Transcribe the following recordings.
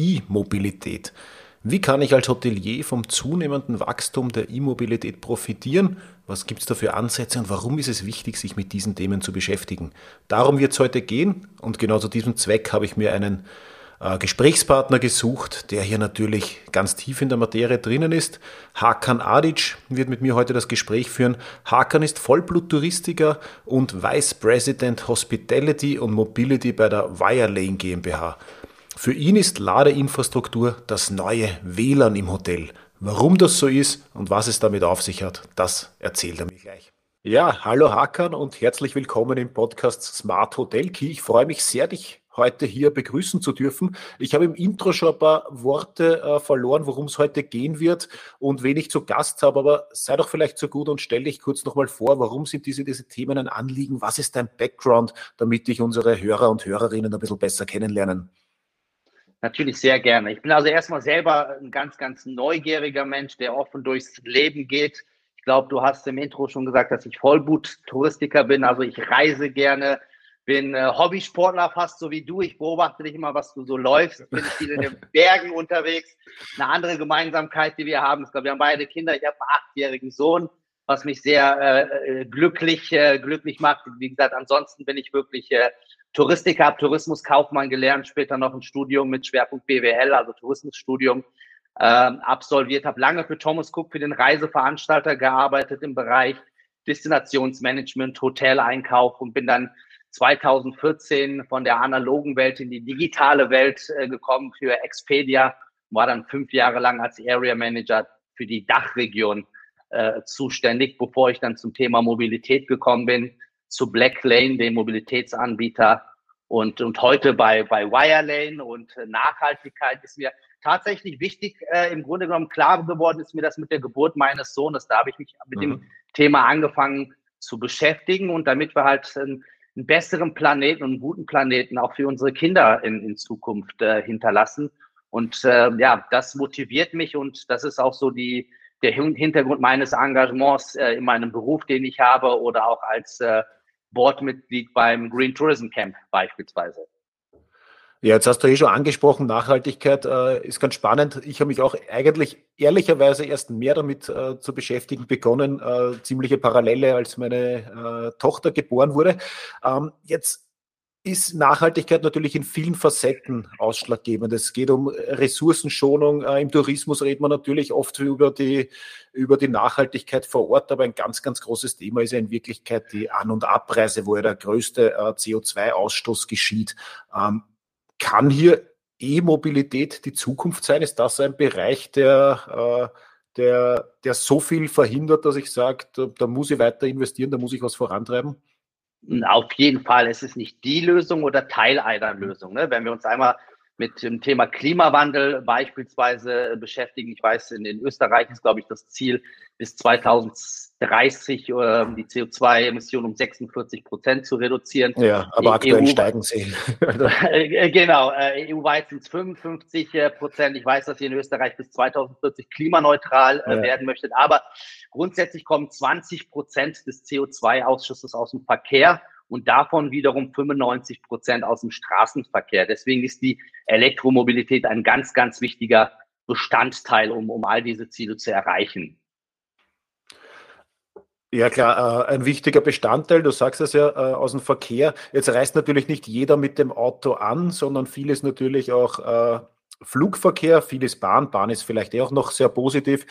E-Mobilität. Wie kann ich als Hotelier vom zunehmenden Wachstum der E-Mobilität profitieren? Was gibt es da für Ansätze und warum ist es wichtig, sich mit diesen Themen zu beschäftigen? Darum wird es heute gehen und genau zu diesem Zweck habe ich mir einen äh, Gesprächspartner gesucht, der hier natürlich ganz tief in der Materie drinnen ist. Hakan Adic wird mit mir heute das Gespräch führen. Hakan ist Vollbluttouristiker und Vice President Hospitality und Mobility bei der Wirelane GmbH. Für ihn ist Ladeinfrastruktur das neue WLAN im Hotel. Warum das so ist und was es damit auf sich hat, das erzählt er mir gleich. Ja, hallo Hakan und herzlich willkommen im Podcast Smart Hotel Key. Ich freue mich sehr, dich heute hier begrüßen zu dürfen. Ich habe im Intro schon ein paar Worte äh, verloren, worum es heute gehen wird und wen ich zu Gast habe, aber sei doch vielleicht so gut und stell dich kurz nochmal vor, warum sind diese, diese Themen ein Anliegen? Was ist dein Background, damit dich unsere Hörer und Hörerinnen ein bisschen besser kennenlernen? Natürlich sehr gerne. Ich bin also erstmal selber ein ganz, ganz neugieriger Mensch, der offen durchs Leben geht. Ich glaube, du hast im Intro schon gesagt, dass ich Vollblut-Touristiker bin. Also ich reise gerne, bin äh, Hobbysportler fast so wie du. Ich beobachte dich immer, was du so läufst. Bin viel in den Bergen unterwegs. Eine andere Gemeinsamkeit, die wir haben, ist, wir haben beide Kinder. Ich habe einen achtjährigen Sohn, was mich sehr äh, äh, glücklich, äh, glücklich macht. Wie gesagt, ansonsten bin ich wirklich äh, Touristiker, habe Tourismuskaufmann gelernt, später noch ein Studium mit Schwerpunkt BWL, also Tourismusstudium. Ähm, absolviert, habe lange für Thomas Cook, für den Reiseveranstalter gearbeitet im Bereich Destinationsmanagement, Hoteleinkauf und bin dann 2014 von der analogen Welt in die digitale Welt äh, gekommen für Expedia, war dann fünf Jahre lang als Area Manager für die Dachregion äh, zuständig, bevor ich dann zum Thema Mobilität gekommen bin, zu Black Lane, dem Mobilitätsanbieter und, und heute bei, bei Wirelane und Nachhaltigkeit ist mir tatsächlich wichtig, äh, im Grunde genommen klar geworden ist mir das mit der Geburt meines Sohnes. Da habe ich mich mit mhm. dem Thema angefangen zu beschäftigen und damit wir halt ein einen besseren Planeten und einen guten Planeten auch für unsere Kinder in, in Zukunft äh, hinterlassen. Und äh, ja, das motiviert mich und das ist auch so die, der Hintergrund meines Engagements äh, in meinem Beruf, den ich habe oder auch als äh, Boardmitglied beim Green Tourism Camp beispielsweise. Ja, jetzt hast du eh schon angesprochen, Nachhaltigkeit äh, ist ganz spannend. Ich habe mich auch eigentlich ehrlicherweise erst mehr damit äh, zu beschäftigen begonnen, äh, ziemliche Parallele, als meine äh, Tochter geboren wurde. Ähm, jetzt ist Nachhaltigkeit natürlich in vielen Facetten ausschlaggebend. Es geht um Ressourcenschonung. Äh, Im Tourismus redet man natürlich oft über die, über die Nachhaltigkeit vor Ort, aber ein ganz, ganz großes Thema ist ja in Wirklichkeit die An- und Abreise, wo ja der größte äh, CO2-Ausstoß geschieht. Ähm, kann hier E-Mobilität die Zukunft sein? Ist das ein Bereich, der, äh, der, der so viel verhindert, dass ich sage, da, da muss ich weiter investieren, da muss ich was vorantreiben? Auf jeden Fall. Es ist nicht die Lösung oder Teil einer Lösung. Ne? Wenn wir uns einmal mit dem Thema Klimawandel beispielsweise beschäftigen. Ich weiß, in, in Österreich ist, glaube ich, das Ziel, bis 2030 äh, die CO2-Emissionen um 46 Prozent zu reduzieren. Ja, aber aktuell EU, steigen sie. Äh, genau, äh, EU-weit sind es 55 Prozent. Ich weiß, dass ihr in Österreich bis 2040 klimaneutral äh, ja. werden möchtet, aber grundsätzlich kommen 20 Prozent des CO2-Ausschusses aus dem Verkehr und davon wiederum 95 Prozent aus dem Straßenverkehr. Deswegen ist die Elektromobilität ein ganz, ganz wichtiger Bestandteil, um, um all diese Ziele zu erreichen. Ja klar, äh, ein wichtiger Bestandteil, du sagst es ja, äh, aus dem Verkehr. Jetzt reist natürlich nicht jeder mit dem Auto an, sondern vieles natürlich auch äh, Flugverkehr, vieles Bahn, Bahn ist vielleicht eh auch noch sehr positiv,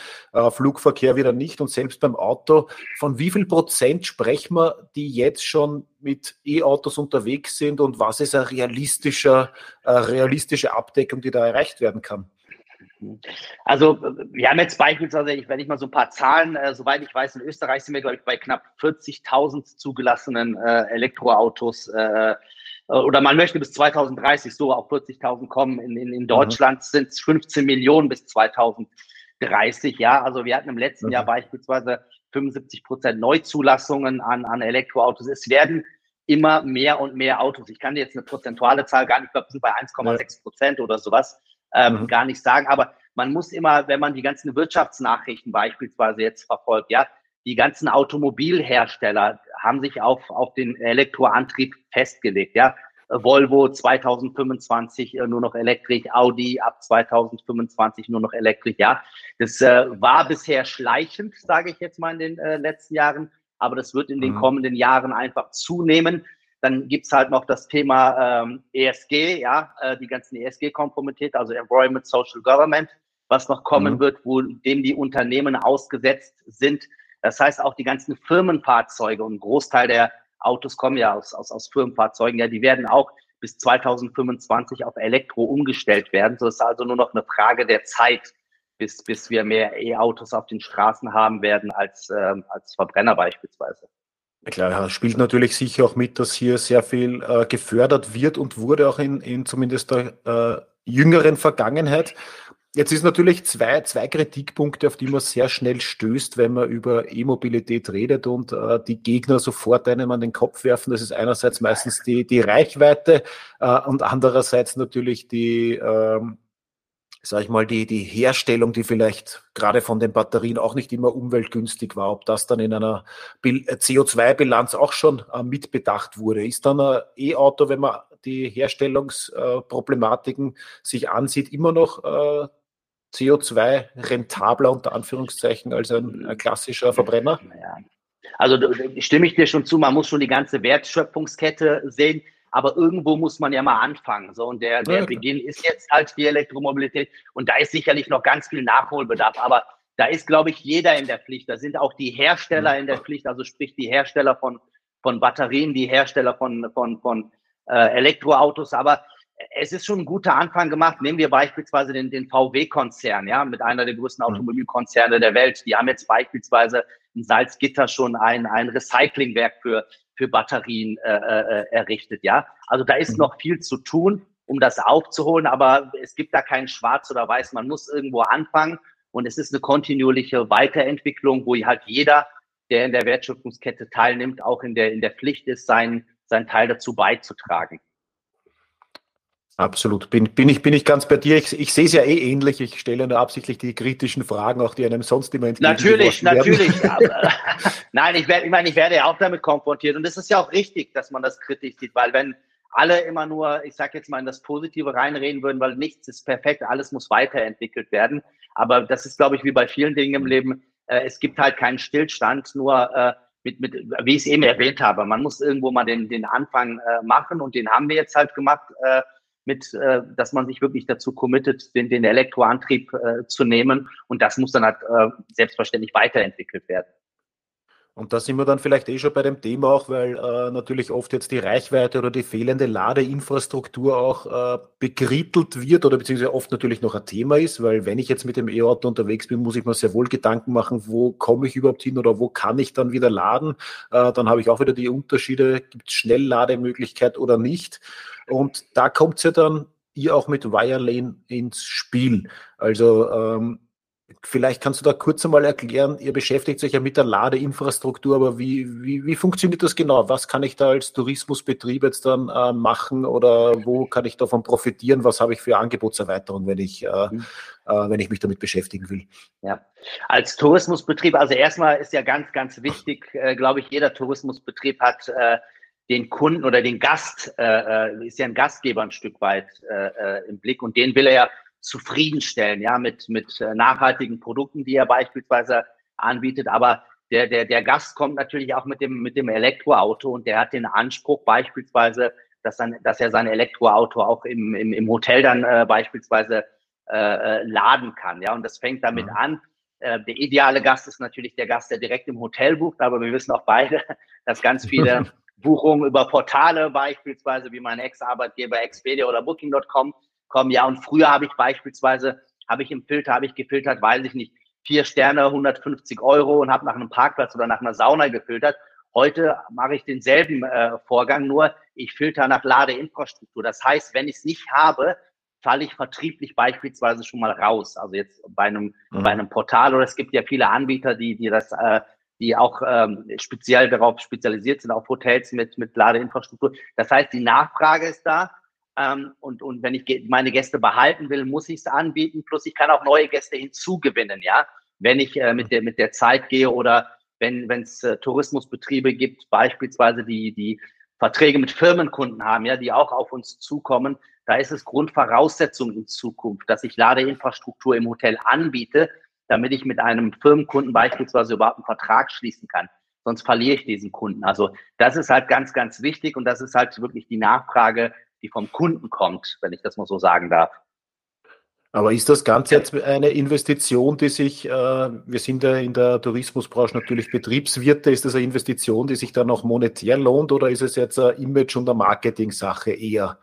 Flugverkehr wieder nicht. Und selbst beim Auto, von wie viel Prozent sprechen wir, die jetzt schon mit E-Autos unterwegs sind? Und was ist eine realistischer, äh, realistische Abdeckung, die da erreicht werden kann? Also wir haben jetzt beispielsweise, wenn ich mal so ein paar Zahlen, äh, soweit ich weiß, in Österreich sind wir, glaube ich, bei knapp 40.000 zugelassenen äh, Elektroautos äh, oder man möchte bis 2030 so auf 40.000 kommen. In, in, in Deutschland mhm. sind es 15 Millionen bis 2030. Ja, also wir hatten im letzten mhm. Jahr beispielsweise 75 Prozent Neuzulassungen an, an Elektroautos. Es werden immer mehr und mehr Autos. Ich kann dir jetzt eine prozentuale Zahl gar nicht, ich glaube, wir sind bei 1,6 Prozent oder sowas, ähm, gar nicht sagen. Aber man muss immer, wenn man die ganzen Wirtschaftsnachrichten beispielsweise jetzt verfolgt, ja, die ganzen Automobilhersteller haben sich auf, auf den Elektroantrieb festgelegt, ja. Volvo 2025 äh, nur noch elektrisch, Audi ab 2025 nur noch elektrisch, ja. Das äh, war bisher schleichend, sage ich jetzt mal in den äh, letzten Jahren, aber das wird in den mhm. kommenden Jahren einfach zunehmen. Dann gibt's halt noch das Thema ähm, ESG, ja, äh, die ganzen ESG-Kompromittierte, also Environment, Social Government, was noch kommen mhm. wird, wo dem die Unternehmen ausgesetzt sind. Das heißt, auch die ganzen Firmenfahrzeuge und ein Großteil der Autos kommen ja aus, aus, aus Firmenfahrzeugen, ja, die werden auch bis 2025 auf Elektro umgestellt werden. So ist also nur noch eine Frage der Zeit, bis, bis wir mehr E-Autos auf den Straßen haben werden als, ähm, als Verbrenner beispielsweise. Klar, spielt natürlich sicher auch mit, dass hier sehr viel äh, gefördert wird und wurde auch in, in zumindest der äh, jüngeren Vergangenheit. Jetzt ist natürlich zwei, zwei Kritikpunkte, auf die man sehr schnell stößt, wenn man über E-Mobilität redet und äh, die Gegner sofort einem an den Kopf werfen. Das ist einerseits meistens die, die Reichweite äh, und andererseits natürlich die, ähm, sag ich mal, die, die Herstellung, die vielleicht gerade von den Batterien auch nicht immer umweltgünstig war, ob das dann in einer äh, CO2-Bilanz auch schon äh, mitbedacht wurde. Ist dann ein E-Auto, wenn man die Herstellungsproblematiken sich ansieht, immer noch äh, CO2 rentabler unter Anführungszeichen als ein, ein klassischer Verbrenner? Ja. Also stimme ich dir schon zu, man muss schon die ganze Wertschöpfungskette sehen, aber irgendwo muss man ja mal anfangen. So, und der, der ja, Beginn ist jetzt halt die Elektromobilität und da ist sicherlich noch ganz viel Nachholbedarf, aber da ist, glaube ich, jeder in der Pflicht. Da sind auch die Hersteller in der Pflicht, also sprich die Hersteller von, von Batterien, die Hersteller von, von, von äh, Elektroautos, aber es ist schon ein guter Anfang gemacht. Nehmen wir beispielsweise den, den VW-Konzern, ja, mit einer der größten. Automobilkonzerne der Welt. Die haben jetzt beispielsweise in Salzgitter schon ein, ein Recyclingwerk für, für Batterien äh, äh, errichtet, ja. Also da ist mhm. noch viel zu tun, um das aufzuholen, aber es gibt da kein Schwarz oder Weiß. Man muss irgendwo anfangen und es ist eine kontinuierliche Weiterentwicklung, wo halt jeder, der in der Wertschöpfungskette teilnimmt, auch in der, in der Pflicht ist, seinen, seinen Teil dazu beizutragen. Absolut. Bin, bin, ich, bin ich ganz bei dir. Ich, ich sehe es ja eh ähnlich. Ich stelle nur absichtlich die kritischen Fragen, auch die einem sonst immer Natürlich, natürlich. nein, ich, werde, ich meine, ich werde ja auch damit konfrontiert. Und es ist ja auch richtig, dass man das kritisch sieht, weil wenn alle immer nur, ich sage jetzt mal, in das Positive reinreden würden, weil nichts ist perfekt, alles muss weiterentwickelt werden. Aber das ist, glaube ich, wie bei vielen Dingen im Leben. Äh, es gibt halt keinen Stillstand, nur äh, mit, mit, wie ich es eben erwähnt habe. Man muss irgendwo mal den, den Anfang äh, machen und den haben wir jetzt halt gemacht. Äh, mit, äh, dass man sich wirklich dazu committet, den, den Elektroantrieb äh, zu nehmen. Und das muss dann halt äh, selbstverständlich weiterentwickelt werden. Und da sind wir dann vielleicht eh schon bei dem Thema auch, weil äh, natürlich oft jetzt die Reichweite oder die fehlende Ladeinfrastruktur auch äh, bekrittelt wird oder beziehungsweise oft natürlich noch ein Thema ist, weil wenn ich jetzt mit dem E-Auto unterwegs bin, muss ich mir sehr wohl Gedanken machen, wo komme ich überhaupt hin oder wo kann ich dann wieder laden. Äh, dann habe ich auch wieder die Unterschiede, gibt es Schnelllademöglichkeit oder nicht. Und da kommt es ja dann ihr auch mit Wirelane ins Spiel. Also ähm, vielleicht kannst du da kurz einmal erklären, ihr beschäftigt euch ja mit der Ladeinfrastruktur, aber wie, wie, wie funktioniert das genau? Was kann ich da als Tourismusbetrieb jetzt dann äh, machen oder wo kann ich davon profitieren? Was habe ich für Angebotserweiterung, wenn ich, äh, mhm. äh, wenn ich mich damit beschäftigen will? Ja, als Tourismusbetrieb, also erstmal ist ja ganz, ganz wichtig, äh, glaube ich, jeder Tourismusbetrieb hat äh, den Kunden oder den Gast, äh, ist ja ein Gastgeber ein Stück weit im Blick und den will er ja zufriedenstellen, ja, mit, mit äh, nachhaltigen Produkten, die er beispielsweise anbietet. Aber der, der, der Gast kommt natürlich auch mit dem, mit dem Elektroauto und der hat den Anspruch beispielsweise, dass, dann, dass er sein Elektroauto auch im, im, im Hotel dann äh, beispielsweise äh, äh laden kann. Ja, und das fängt damit ja. an. Äh, der ideale Gast ist natürlich der Gast, der direkt im Hotel bucht, aber wir wissen auch beide, dass ganz viele Buchungen über Portale beispielsweise wie mein Ex-Arbeitgeber Expedia oder Booking.com kommen. Ja, und früher habe ich beispielsweise, habe ich im Filter, habe ich gefiltert, weiß ich nicht, vier Sterne, 150 Euro und habe nach einem Parkplatz oder nach einer Sauna gefiltert. Heute mache ich denselben äh, Vorgang, nur ich filter nach Ladeinfrastruktur. Das heißt, wenn ich es nicht habe, falle ich vertrieblich beispielsweise schon mal raus. Also jetzt bei einem, mhm. bei einem Portal oder es gibt ja viele Anbieter, die, die das, äh, die auch ähm, speziell darauf spezialisiert sind, auf Hotels mit, mit Ladeinfrastruktur. Das heißt, die Nachfrage ist da. Ähm, und, und wenn ich meine Gäste behalten will, muss ich es anbieten. Plus ich kann auch neue Gäste hinzugewinnen, ja. Wenn ich äh, mit der, mit der Zeit gehe oder wenn es äh, Tourismusbetriebe gibt, beispielsweise die, die Verträge mit Firmenkunden haben, ja, die auch auf uns zukommen, da ist es Grundvoraussetzung in Zukunft, dass ich Ladeinfrastruktur im Hotel anbiete, damit ich mit einem Firmenkunden beispielsweise überhaupt einen Vertrag schließen kann. Sonst verliere ich diesen Kunden. Also das ist halt ganz, ganz wichtig und das ist halt wirklich die Nachfrage, die vom Kunden kommt, wenn ich das mal so sagen darf. Aber ist das Ganze jetzt eine Investition, die sich, äh, wir sind ja in der Tourismusbranche natürlich Betriebswirte, ist das eine Investition, die sich dann auch monetär lohnt oder ist es jetzt eine Image- und eine Marketing-Sache eher?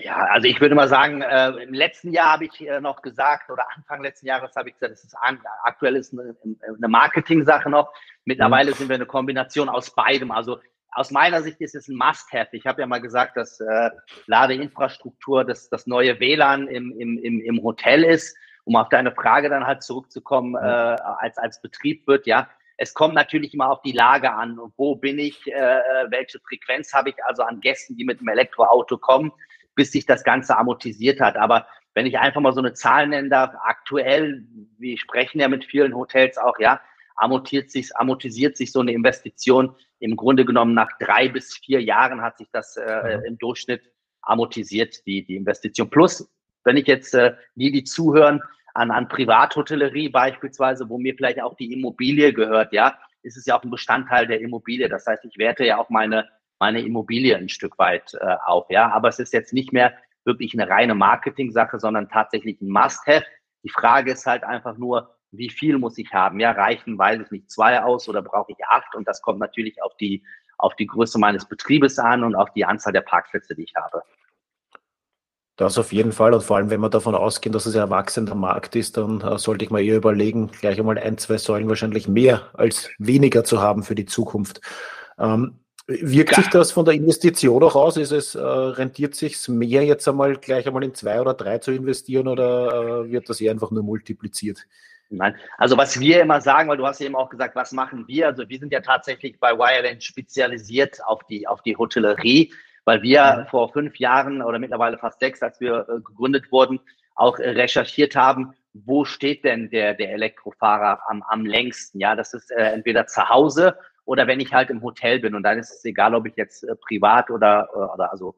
Ja, also ich würde mal sagen, äh, im letzten Jahr habe ich äh, noch gesagt, oder Anfang letzten Jahres habe ich gesagt, das ist an, aktuell ist eine, eine Marketing-Sache noch. Mittlerweile mhm. sind wir eine Kombination aus beidem. Also aus meiner Sicht ist es ein Must-Have. Ich habe ja mal gesagt, dass äh, Ladeinfrastruktur das, das neue WLAN im, im, im, im Hotel ist. Um auf deine Frage dann halt zurückzukommen, äh, als, als Betrieb wird, ja, es kommt natürlich immer auf die Lage an. Wo bin ich? Äh, welche Frequenz habe ich also an Gästen, die mit dem Elektroauto kommen? bis sich das Ganze amortisiert hat. Aber wenn ich einfach mal so eine Zahl nennen darf, aktuell, wir sprechen ja mit vielen Hotels auch, ja, amortisiert sich, amortisiert sich so eine Investition im Grunde genommen nach drei bis vier Jahren hat sich das äh, im Durchschnitt amortisiert, die, die Investition. Plus, wenn ich jetzt äh, die, die zuhören, an, an Privathotellerie beispielsweise, wo mir vielleicht auch die Immobilie gehört, ja, ist es ja auch ein Bestandteil der Immobilie. Das heißt, ich werte ja auch meine meine Immobilie ein Stück weit äh, auf. Ja, aber es ist jetzt nicht mehr wirklich eine reine Marketing-Sache, sondern tatsächlich ein Must-have. Die Frage ist halt einfach nur, wie viel muss ich haben? Ja, reichen, weiß ich nicht, zwei aus oder brauche ich acht? Und das kommt natürlich auf die, auf die Größe meines Betriebes an und auf die Anzahl der Parkplätze, die ich habe. Das auf jeden Fall. Und vor allem, wenn wir davon ausgehen, dass es ein wachsender Markt ist, dann äh, sollte ich mal eher überlegen, gleich einmal ein, zwei Säulen wahrscheinlich mehr als weniger zu haben für die Zukunft. Ähm, Wirkt ja. sich das von der Investition auch aus? Ist es, äh, rentiert sich mehr jetzt einmal gleich einmal in zwei oder drei zu investieren oder äh, wird das eher einfach nur multipliziert? Nein, also was wir immer sagen, weil du hast ja eben auch gesagt, was machen wir? Also wir sind ja tatsächlich bei Wireland spezialisiert auf die, auf die Hotellerie, weil wir ja. vor fünf Jahren oder mittlerweile fast sechs, als wir äh, gegründet wurden, auch äh, recherchiert haben, wo steht denn der, der Elektrofahrer am, am längsten? Ja, das ist äh, entweder zu Hause oder wenn ich halt im Hotel bin und dann ist es egal, ob ich jetzt äh, privat oder, äh, oder also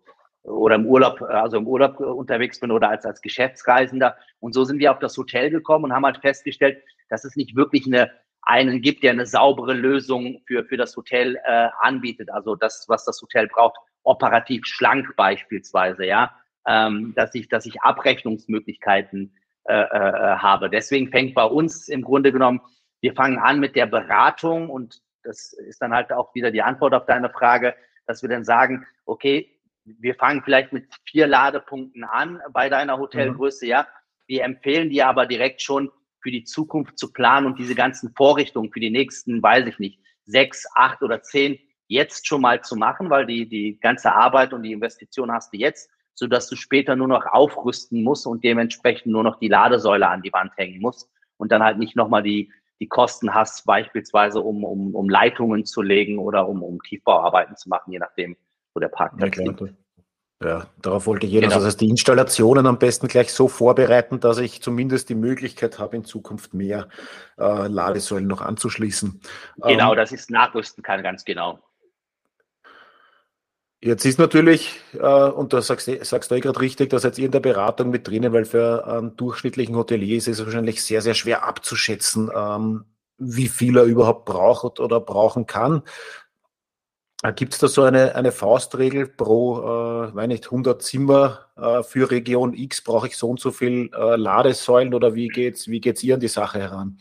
oder im Urlaub, also im Urlaub äh, unterwegs bin oder als, als Geschäftsreisender. Und so sind wir auf das Hotel gekommen und haben halt festgestellt, dass es nicht wirklich eine, einen gibt, der eine saubere Lösung für, für das Hotel äh, anbietet. Also das, was das Hotel braucht, operativ schlank beispielsweise, ja, ähm, dass ich, dass ich Abrechnungsmöglichkeiten äh, äh, habe. Deswegen fängt bei uns im Grunde genommen, wir fangen an mit der Beratung und das ist dann halt auch wieder die Antwort auf deine Frage, dass wir dann sagen, okay, wir fangen vielleicht mit vier Ladepunkten an bei deiner Hotelgröße, mhm. ja. Wir empfehlen dir aber direkt schon für die Zukunft zu planen und diese ganzen Vorrichtungen für die nächsten, weiß ich nicht, sechs, acht oder zehn jetzt schon mal zu machen, weil die, die ganze Arbeit und die Investition hast du jetzt, so dass du später nur noch aufrüsten musst und dementsprechend nur noch die Ladesäule an die Wand hängen musst und dann halt nicht nochmal die, die Kosten hast, beispielsweise um, um, um Leitungen zu legen oder um, um Tiefbauarbeiten zu machen, je nachdem, wo der Parkplatz ja, liegt. Ja, darauf wollte ich jedenfalls. Genau. Das heißt, die Installationen am besten gleich so vorbereiten, dass ich zumindest die Möglichkeit habe, in Zukunft mehr äh, Ladesäulen noch anzuschließen. Genau, ähm, das ist nachrüsten kann, ganz genau. Jetzt ist natürlich, äh, und da sagst, sagst du eh gerade richtig, dass jetzt in der Beratung mit drinnen, weil für einen durchschnittlichen Hotelier ist es wahrscheinlich sehr, sehr schwer abzuschätzen, ähm, wie viel er überhaupt braucht oder brauchen kann. Äh, Gibt es da so eine, eine Faustregel pro, äh, weiß nicht, 100 Zimmer äh, für Region X brauche ich so und so viel äh, Ladesäulen oder wie geht's, wie geht's ihr an die Sache heran?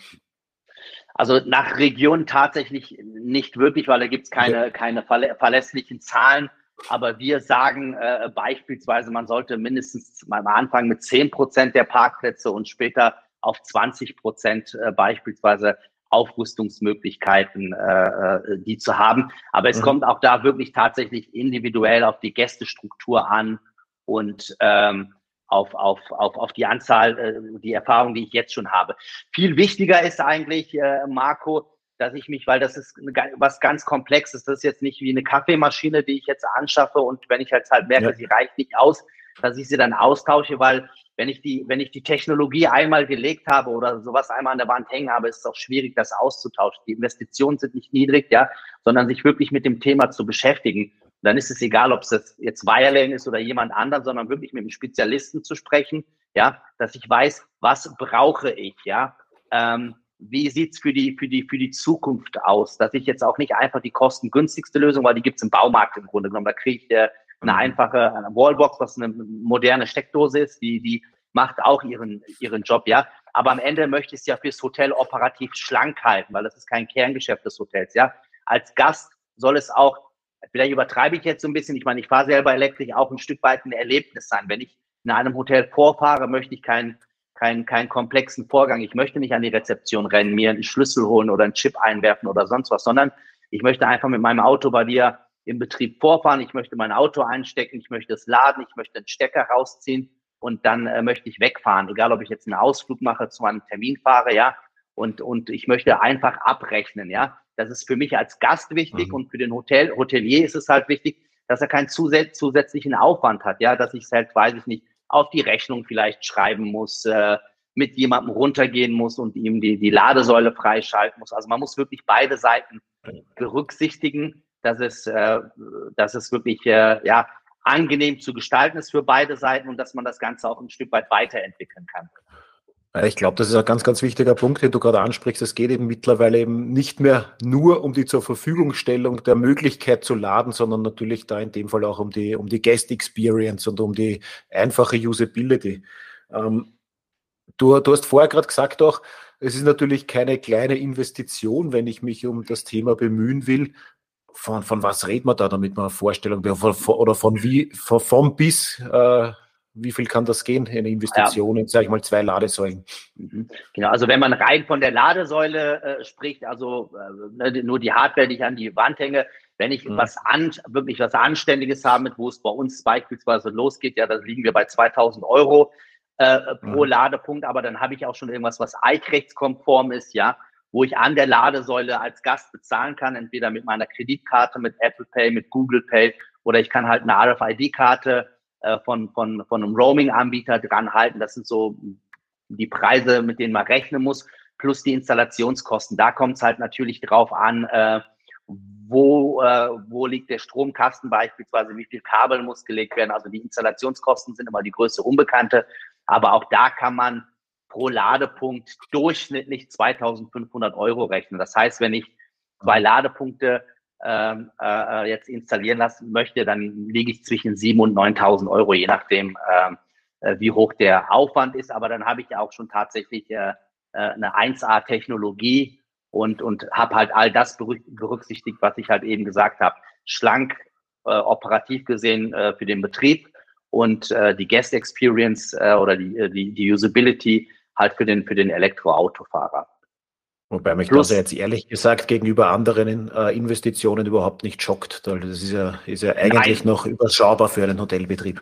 Also nach Region tatsächlich nicht wirklich, weil da gibt es keine, okay. keine verlässlichen Zahlen. Aber wir sagen äh, beispielsweise, man sollte mindestens mal am Anfang mit 10 Prozent der Parkplätze und später auf 20 Prozent äh, beispielsweise Aufrüstungsmöglichkeiten, äh, äh, die zu haben. Aber es mhm. kommt auch da wirklich tatsächlich individuell auf die Gästestruktur an und ähm, auf, auf, auf, auf die Anzahl, äh, die Erfahrung, die ich jetzt schon habe. Viel wichtiger ist eigentlich, äh, Marco, dass ich mich, weil das ist was ganz Komplexes, das ist jetzt nicht wie eine Kaffeemaschine, die ich jetzt anschaffe und wenn ich jetzt halt merke, ja. sie reicht nicht aus, dass ich sie dann austausche, weil wenn ich die, wenn ich die Technologie einmal gelegt habe oder sowas einmal an der Wand hängen habe, ist es auch schwierig, das auszutauschen. Die Investitionen sind nicht niedrig, ja, sondern sich wirklich mit dem Thema zu beschäftigen. Und dann ist es egal, ob es jetzt Wirelane ist oder jemand anderen, sondern wirklich mit einem Spezialisten zu sprechen, ja, dass ich weiß, was brauche ich, ja. Ähm, wie sieht's für die, für, die, für die Zukunft aus? Dass ich jetzt auch nicht einfach die kostengünstigste Lösung, weil die gibt's im Baumarkt im Grunde genommen. Da kriege ich äh, eine mhm. einfache eine Wallbox, was eine moderne Steckdose ist, die, die macht auch ihren, ihren Job, ja. Aber am Ende möchte ich es ja fürs Hotel operativ schlank halten, weil das ist kein Kerngeschäft des Hotels, ja. Als Gast soll es auch, vielleicht übertreibe ich jetzt so ein bisschen, ich meine, ich fahre selber elektrisch, auch ein Stück weit ein Erlebnis sein. Wenn ich in einem Hotel vorfahre, möchte ich keinen keinen keinen komplexen Vorgang. Ich möchte nicht an die Rezeption rennen, mir einen Schlüssel holen oder einen Chip einwerfen oder sonst was, sondern ich möchte einfach mit meinem Auto bei dir im Betrieb vorfahren, ich möchte mein Auto einstecken, ich möchte es laden, ich möchte den Stecker rausziehen und dann äh, möchte ich wegfahren, egal ob ich jetzt einen Ausflug mache, zu einem Termin fahre, ja, und, und ich möchte einfach abrechnen, ja. Das ist für mich als Gast wichtig mhm. und für den Hotel, Hotelier ist es halt wichtig, dass er keinen zusä zusätzlichen Aufwand hat, ja, dass ich selbst, weiß ich nicht, auf die Rechnung vielleicht schreiben muss, äh, mit jemandem runtergehen muss und ihm die, die Ladesäule freischalten muss. Also man muss wirklich beide Seiten berücksichtigen dass es, äh, dass es wirklich äh, ja, angenehm zu gestalten ist für beide Seiten und dass man das Ganze auch ein Stück weit weiterentwickeln kann. Ich glaube, das ist ein ganz, ganz wichtiger Punkt, den du gerade ansprichst. Es geht eben mittlerweile eben nicht mehr nur um die zur Verfügungstellung der Möglichkeit zu laden, sondern natürlich da in dem Fall auch um die, um die Guest Experience und um die einfache Usability. Ähm, du, du hast vorher gerade gesagt auch, es ist natürlich keine kleine Investition, wenn ich mich um das Thema bemühen will von, von was redet man da, damit man eine Vorstellung von, von, oder von wie, von, von bis, äh, wie viel kann das gehen, eine Investition ja. in, sage ich mal, zwei Ladesäulen? Mhm. Genau, also wenn man rein von der Ladesäule äh, spricht, also äh, ne, nur die Hardware, die ich an die Wand hänge, wenn ich mhm. was an, wirklich was Anständiges habe, mit wo es bei uns beispielsweise losgeht, ja, da liegen wir bei 2000 Euro äh, pro mhm. Ladepunkt, aber dann habe ich auch schon irgendwas, was eichrechtskonform ist, ja, wo ich an der Ladesäule als Gast bezahlen kann, entweder mit meiner Kreditkarte, mit Apple Pay, mit Google Pay oder ich kann halt eine RFID-Karte äh, von, von, von einem Roaming-Anbieter dran halten. Das sind so die Preise, mit denen man rechnen muss, plus die Installationskosten. Da kommt es halt natürlich drauf an, äh, wo, äh, wo liegt der Stromkasten beispielsweise, wie viel Kabel muss gelegt werden. Also die Installationskosten sind immer die größte Unbekannte. Aber auch da kann man pro Ladepunkt durchschnittlich 2500 Euro rechnen. Das heißt, wenn ich zwei Ladepunkte ähm, äh, jetzt installieren lassen möchte, dann liege ich zwischen 7.000 und 9.000 Euro, je nachdem, ähm, äh, wie hoch der Aufwand ist. Aber dann habe ich ja auch schon tatsächlich äh, äh eine 1A-Technologie und, und habe halt all das berücksichtigt, was ich halt eben gesagt habe. Schlank, äh, operativ gesehen äh, für den Betrieb und äh, die Guest Experience äh, oder die, äh, die, die Usability halt für den, für den Elektroautofahrer. Wobei mich Plus, das jetzt ehrlich gesagt gegenüber anderen äh, Investitionen überhaupt nicht schockt. Das ist ja, ist ja eigentlich nein. noch überschaubar für einen Hotelbetrieb.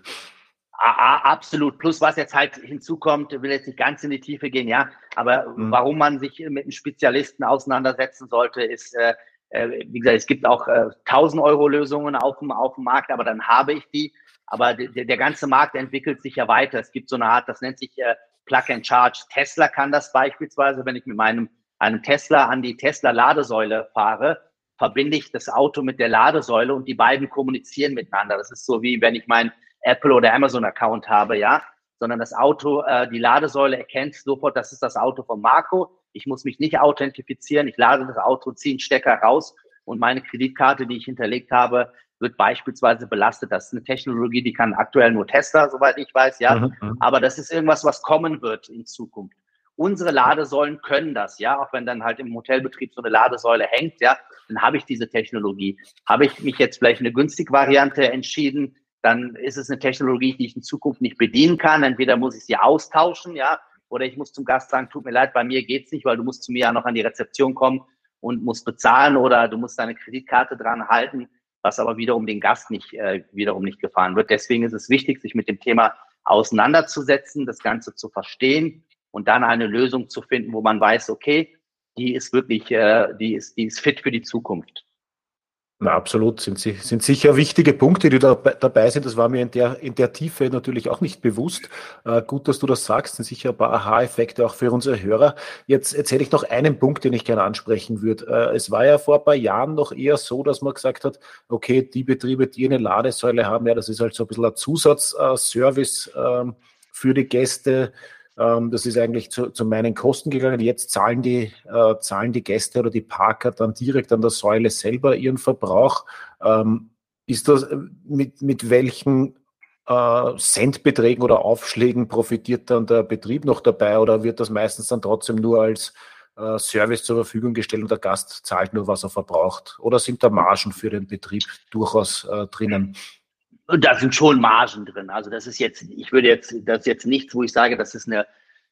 Absolut. Plus, was jetzt halt hinzukommt, will jetzt nicht ganz in die Tiefe gehen, ja, aber mhm. warum man sich mit einem Spezialisten auseinandersetzen sollte, ist, äh, äh wie gesagt, es gibt auch äh, 1000 Euro Lösungen auf dem, auf dem Markt, aber dann habe ich die. Aber der, der ganze Markt entwickelt sich ja weiter. Es gibt so eine Art, das nennt sich äh, Plug and Charge. Tesla kann das beispielsweise, wenn ich mit meinem einem Tesla an die Tesla-Ladesäule fahre, verbinde ich das Auto mit der Ladesäule und die beiden kommunizieren miteinander. Das ist so wie wenn ich mein Apple oder Amazon-Account habe, ja, sondern das Auto, äh, die Ladesäule erkennt sofort, das ist das Auto von Marco. Ich muss mich nicht authentifizieren. Ich lade das Auto, ziehe einen Stecker raus und meine Kreditkarte, die ich hinterlegt habe, wird beispielsweise belastet. Das ist eine Technologie, die kann aktuell nur Tesla, soweit ich weiß, ja. Mhm, mhm. Aber das ist irgendwas, was kommen wird in Zukunft. Unsere Ladesäulen können das, ja, auch wenn dann halt im Hotelbetrieb so eine Ladesäule hängt, ja, dann habe ich diese Technologie. Habe ich mich jetzt vielleicht eine günstige Variante entschieden, dann ist es eine Technologie, die ich in Zukunft nicht bedienen kann. Entweder muss ich sie austauschen, ja, oder ich muss zum Gast sagen, tut mir leid, bei mir geht's nicht, weil du musst zu mir ja noch an die Rezeption kommen und musst bezahlen oder du musst deine Kreditkarte dran halten, was aber wiederum den Gast nicht äh, wiederum nicht gefahren wird. Deswegen ist es wichtig, sich mit dem Thema auseinanderzusetzen, das Ganze zu verstehen und dann eine Lösung zu finden, wo man weiß, okay, die ist wirklich, äh, die ist, die ist fit für die Zukunft. Na, absolut, sind, sind sicher wichtige Punkte, die da dabei sind. Das war mir in der, in der Tiefe natürlich auch nicht bewusst. Äh, gut, dass du das sagst, sind sicher ein paar Aha-Effekte auch für unsere Hörer. Jetzt erzähle ich noch einen Punkt, den ich gerne ansprechen würde. Äh, es war ja vor ein paar Jahren noch eher so, dass man gesagt hat, okay, die Betriebe, die eine Ladesäule haben, ja, das ist halt so ein bisschen ein Zusatzservice äh, für die Gäste ähm, das ist eigentlich zu, zu, meinen Kosten gegangen. Jetzt zahlen die, äh, zahlen die Gäste oder die Parker dann direkt an der Säule selber ihren Verbrauch. Ähm, ist das äh, mit, mit welchen äh, Centbeträgen oder Aufschlägen profitiert dann der Betrieb noch dabei oder wird das meistens dann trotzdem nur als äh, Service zur Verfügung gestellt und der Gast zahlt nur, was er verbraucht? Oder sind da Margen für den Betrieb durchaus äh, drinnen? Und da sind schon Margen drin. Also das ist jetzt, ich würde jetzt, das ist jetzt nichts, wo ich sage, das ist eine,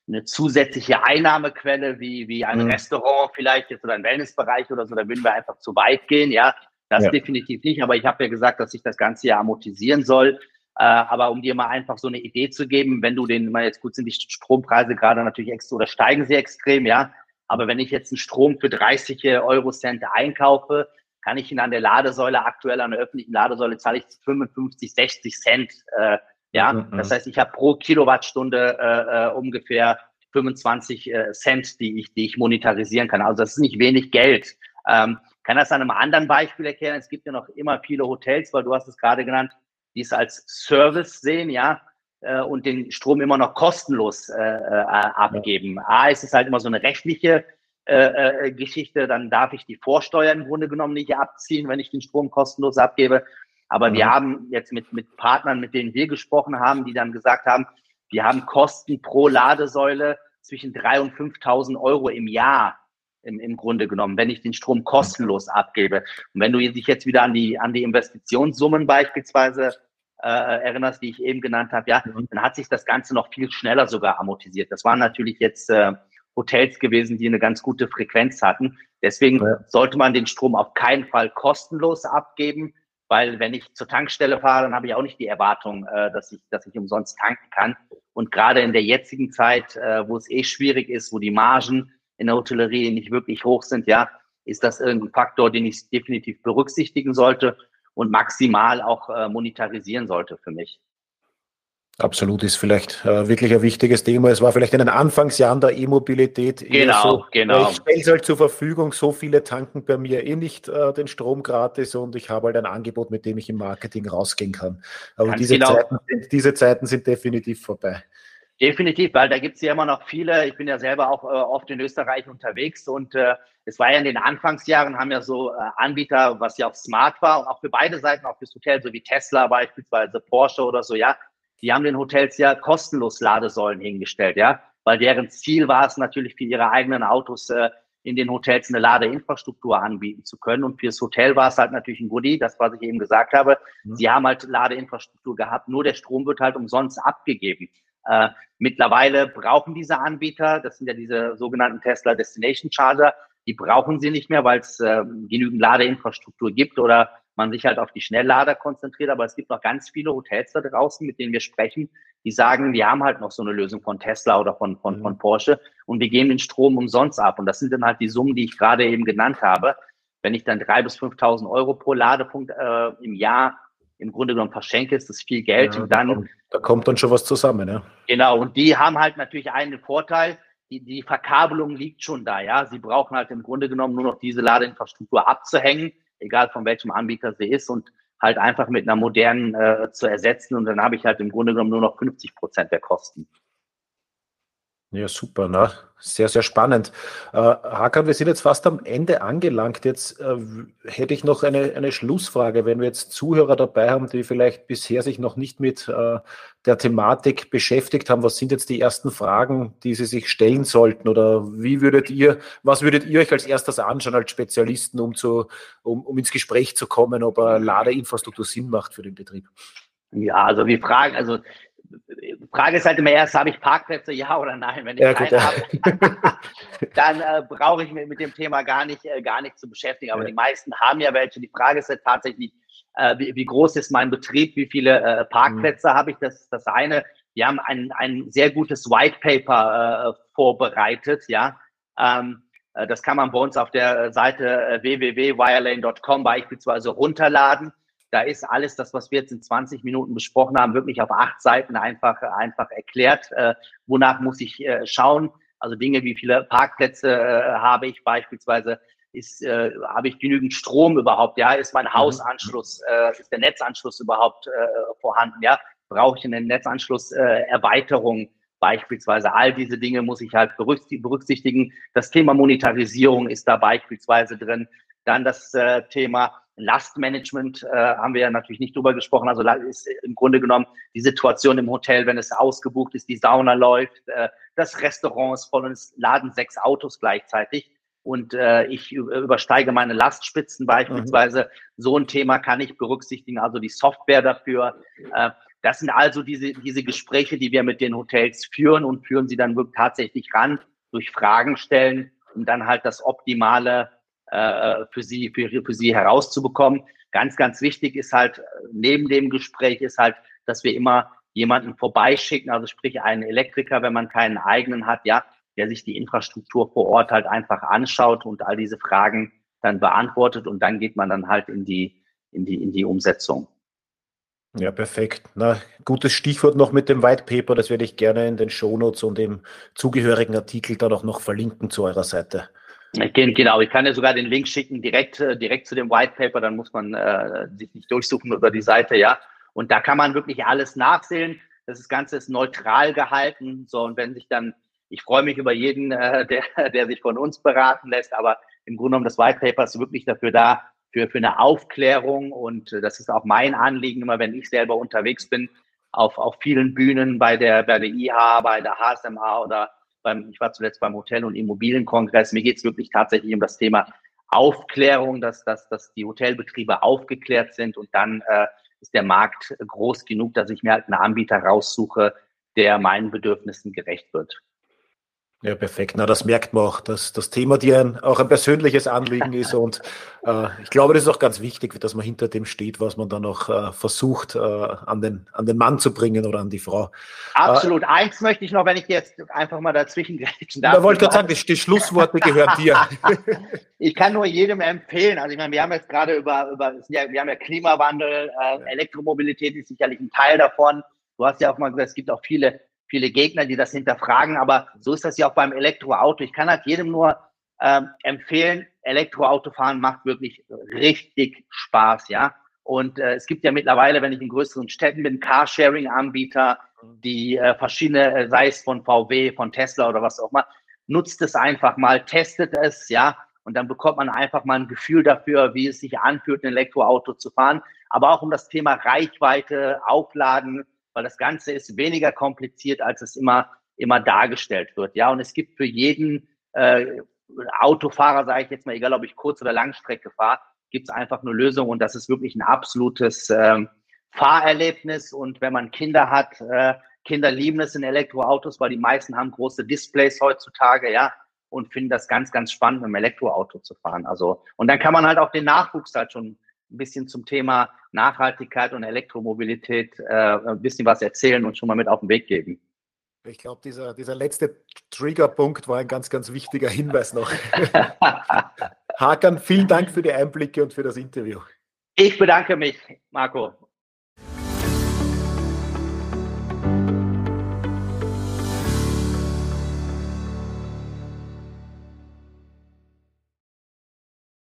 eine zusätzliche Einnahmequelle wie, wie ein mhm. Restaurant vielleicht jetzt oder ein Wellnessbereich oder so, da würden wir einfach zu weit gehen, ja. Das ja. definitiv nicht, aber ich habe ja gesagt, dass sich das Ganze ja amortisieren soll. Äh, aber um dir mal einfach so eine Idee zu geben, wenn du den, mal jetzt gut sind die Strompreise gerade natürlich extra oder steigen sie extrem, ja. Aber wenn ich jetzt einen Strom für 30 Euro Cent einkaufe, kann ich ihn an der Ladesäule aktuell an der öffentlichen Ladesäule zahle ich 55, 60 Cent. Äh, ja, mhm. das heißt, ich habe pro Kilowattstunde äh, äh, ungefähr 25 äh, Cent, die ich, die ich monetarisieren kann. Also das ist nicht wenig Geld. Ähm, kann das an einem anderen Beispiel erklären? Es gibt ja noch immer viele Hotels, weil du hast es gerade genannt, die es als Service sehen, ja, äh, und den Strom immer noch kostenlos äh, äh, abgeben. A, ist es halt immer so eine rechtliche äh, äh, Geschichte, dann darf ich die Vorsteuer im Grunde genommen nicht abziehen, wenn ich den Strom kostenlos abgebe. Aber mhm. wir haben jetzt mit, mit Partnern, mit denen wir gesprochen haben, die dann gesagt haben, wir haben Kosten pro Ladesäule zwischen 3.000 und 5.000 Euro im Jahr im, im Grunde genommen, wenn ich den Strom kostenlos abgebe. Und wenn du dich jetzt wieder an die, an die Investitionssummen beispielsweise äh, erinnerst, die ich eben genannt habe, ja, mhm. dann hat sich das Ganze noch viel schneller sogar amortisiert. Das waren natürlich jetzt äh, Hotels gewesen, die eine ganz gute Frequenz hatten. Deswegen ja. sollte man den Strom auf keinen Fall kostenlos abgeben, weil wenn ich zur Tankstelle fahre, dann habe ich auch nicht die Erwartung, äh, dass ich, dass ich umsonst tanken kann. Und gerade in der jetzigen Zeit, äh, wo es eh schwierig ist, wo die Margen in der Hotellerie nicht wirklich hoch sind, ja, ist das irgendein Faktor, den ich definitiv berücksichtigen sollte und maximal auch äh, monetarisieren sollte für mich. Absolut ist vielleicht äh, wirklich ein wichtiges Thema. Es war vielleicht in den Anfangsjahren der E-Mobilität. Genau, so, genau. Ich stelle es halt zur Verfügung, so viele tanken bei mir eh nicht äh, den Strom gratis und ich habe halt ein Angebot, mit dem ich im Marketing rausgehen kann. Aber diese, genau. Zeiten, diese Zeiten sind definitiv vorbei. Definitiv, weil da gibt es ja immer noch viele. Ich bin ja selber auch äh, oft in Österreich unterwegs und äh, es war ja in den Anfangsjahren, haben ja so äh, Anbieter, was ja auch smart war und auch für beide Seiten, auch fürs Hotel, so wie Tesla beispielsweise, Porsche oder so, ja, die haben den Hotels ja kostenlos Ladesäulen hingestellt, ja, weil deren Ziel war es natürlich für ihre eigenen Autos äh, in den Hotels eine Ladeinfrastruktur anbieten zu können. Und fürs Hotel war es halt natürlich ein Goodie, das, was ich eben gesagt habe. Mhm. Sie haben halt Ladeinfrastruktur gehabt, nur der Strom wird halt umsonst abgegeben. Äh, mittlerweile brauchen diese Anbieter, das sind ja diese sogenannten Tesla Destination Charger, die brauchen sie nicht mehr, weil es äh, genügend Ladeinfrastruktur gibt oder man sich halt auf die Schnelllader konzentriert. Aber es gibt noch ganz viele Hotels da draußen, mit denen wir sprechen, die sagen, wir haben halt noch so eine Lösung von Tesla oder von, von, von mhm. Porsche und wir geben den Strom umsonst ab. Und das sind dann halt die Summen, die ich gerade eben genannt habe. Wenn ich dann drei bis 5.000 Euro pro Ladepunkt äh, im Jahr im Grunde genommen verschenke, ist das viel Geld. Ja, und dann, da kommt, da kommt dann schon was zusammen, ja. Genau. Und die haben halt natürlich einen Vorteil. Die, die Verkabelung liegt schon da, ja. Sie brauchen halt im Grunde genommen nur noch diese Ladeinfrastruktur abzuhängen egal von welchem Anbieter sie ist und halt einfach mit einer modernen äh, zu ersetzen und dann habe ich halt im Grunde genommen nur noch 50 Prozent der Kosten. Ja, super, ne? sehr, sehr spannend. Äh, Hakan, wir sind jetzt fast am Ende angelangt. Jetzt äh, hätte ich noch eine, eine Schlussfrage. Wenn wir jetzt Zuhörer dabei haben, die vielleicht bisher sich noch nicht mit äh, der Thematik beschäftigt haben, was sind jetzt die ersten Fragen, die sie sich stellen sollten? Oder wie würdet ihr, was würdet ihr euch als erstes anschauen als Spezialisten, um, zu, um, um ins Gespräch zu kommen, ob eine Ladeinfrastruktur Sinn macht für den Betrieb? Ja, also wir fragen, also Frage ist halt immer erst, habe ich Parkplätze, ja oder nein? Wenn ich ja, keine habe, dann äh, brauche ich mich mit dem Thema gar nicht, äh, gar nicht zu beschäftigen. Aber ja. die meisten haben ja welche. Die Frage ist halt tatsächlich, äh, wie, wie, groß ist mein Betrieb, wie viele äh, Parkplätze mhm. habe ich? Das ist das eine. Wir haben ein, ein sehr gutes White Paper äh, vorbereitet, ja. Ähm, äh, das kann man bei uns auf der Seite www.wirelane.com beispielsweise runterladen. Da ist alles das, was wir jetzt in 20 Minuten besprochen haben, wirklich auf acht Seiten einfach, einfach erklärt. Äh, wonach muss ich äh, schauen? Also Dinge, wie viele Parkplätze äh, habe ich beispielsweise? Ist, äh, habe ich genügend Strom überhaupt? Ja, ist mein mhm. Hausanschluss, äh, ist der Netzanschluss überhaupt äh, vorhanden? Ja, brauche ich eine Netzanschlusserweiterung? Äh, beispielsweise all diese Dinge muss ich halt berücksichtigen. Das Thema Monetarisierung ist da beispielsweise drin. Dann das äh, Thema Lastmanagement äh, haben wir ja natürlich nicht drüber gesprochen. Also ist im Grunde genommen die Situation im Hotel, wenn es ausgebucht ist, die Sauna läuft, äh, das Restaurant ist voll und es laden sechs Autos gleichzeitig und äh, ich übersteige meine Lastspitzen beispielsweise. Mhm. So ein Thema kann ich berücksichtigen, also die Software dafür. Äh, das sind also diese, diese Gespräche, die wir mit den Hotels führen und führen sie dann wirklich tatsächlich ran durch Fragen stellen, um dann halt das optimale äh, für sie, für, für sie herauszubekommen. Ganz, ganz wichtig ist halt, neben dem Gespräch ist halt, dass wir immer jemanden vorbeischicken, also sprich einen Elektriker, wenn man keinen eigenen hat, ja, der sich die Infrastruktur vor Ort halt einfach anschaut und all diese Fragen dann beantwortet und dann geht man dann halt in die, in die, in die Umsetzung. Ja, perfekt. Na, gutes Stichwort noch mit dem White Paper, das werde ich gerne in den Shownotes und im zugehörigen Artikel dann auch noch verlinken zu eurer Seite. Genau, ich kann ja sogar den Link schicken direkt, äh, direkt zu dem White Paper, dann muss man äh, sich nicht durchsuchen über die Seite, ja. Und da kann man wirklich alles nachsehen. Das Ganze ist neutral gehalten. So, und wenn sich dann, ich freue mich über jeden, äh, der, der sich von uns beraten lässt, aber im Grunde genommen das White Paper ist wirklich dafür da, für, für eine Aufklärung. Und äh, das ist auch mein Anliegen, immer wenn ich selber unterwegs bin, auf, auf vielen Bühnen bei der, bei der IH, bei der HSMA oder beim, ich war zuletzt beim Hotel- und Immobilienkongress. Mir geht es wirklich tatsächlich um das Thema Aufklärung, dass, dass, dass die Hotelbetriebe aufgeklärt sind und dann äh, ist der Markt groß genug, dass ich mir halt einen Anbieter raussuche, der meinen Bedürfnissen gerecht wird. Ja, perfekt. Na, das merkt man auch, dass das Thema dir ein, auch ein persönliches Anliegen ist. Und äh, ich glaube, das ist auch ganz wichtig, dass man hinter dem steht, was man dann auch äh, versucht, äh, an, den, an den Mann zu bringen oder an die Frau. Absolut. Äh, Eins möchte ich noch, wenn ich jetzt einfach mal dazwischen grätschen darf. Da wollte ich gerade sagen, die, die Schlussworte gehören dir. ich kann nur jedem empfehlen. Also ich meine, wir haben jetzt gerade über, über wir haben ja Klimawandel, äh, Elektromobilität ist sicherlich ein Teil davon. Du hast ja auch mal gesagt, es gibt auch viele viele Gegner, die das hinterfragen, aber so ist das ja auch beim Elektroauto. Ich kann halt jedem nur ähm, empfehlen, Elektroautofahren macht wirklich richtig Spaß, ja. Und äh, es gibt ja mittlerweile, wenn ich in größeren Städten bin, Carsharing-Anbieter, die äh, verschiedene, äh, sei es von VW, von Tesla oder was auch immer, nutzt es einfach mal, testet es, ja, und dann bekommt man einfach mal ein Gefühl dafür, wie es sich anfühlt, ein Elektroauto zu fahren. Aber auch um das Thema Reichweite, Aufladen, weil das Ganze ist weniger kompliziert, als es immer, immer dargestellt wird. Ja, und es gibt für jeden äh, Autofahrer, sage ich jetzt mal, egal ob ich Kurz- oder Langstrecke fahre, gibt es einfach eine Lösung und das ist wirklich ein absolutes ähm, Fahrerlebnis. Und wenn man Kinder hat, äh, Kinder lieben es in Elektroautos, weil die meisten haben große Displays heutzutage, ja, und finden das ganz, ganz spannend, mit dem Elektroauto zu fahren. Also, und dann kann man halt auch den Nachwuchs halt schon ein bisschen zum Thema Nachhaltigkeit und Elektromobilität äh, ein bisschen was erzählen und schon mal mit auf den Weg geben. Ich glaube, dieser, dieser letzte Triggerpunkt war ein ganz, ganz wichtiger Hinweis noch. Hakan, vielen Dank für die Einblicke und für das Interview. Ich bedanke mich, Marco.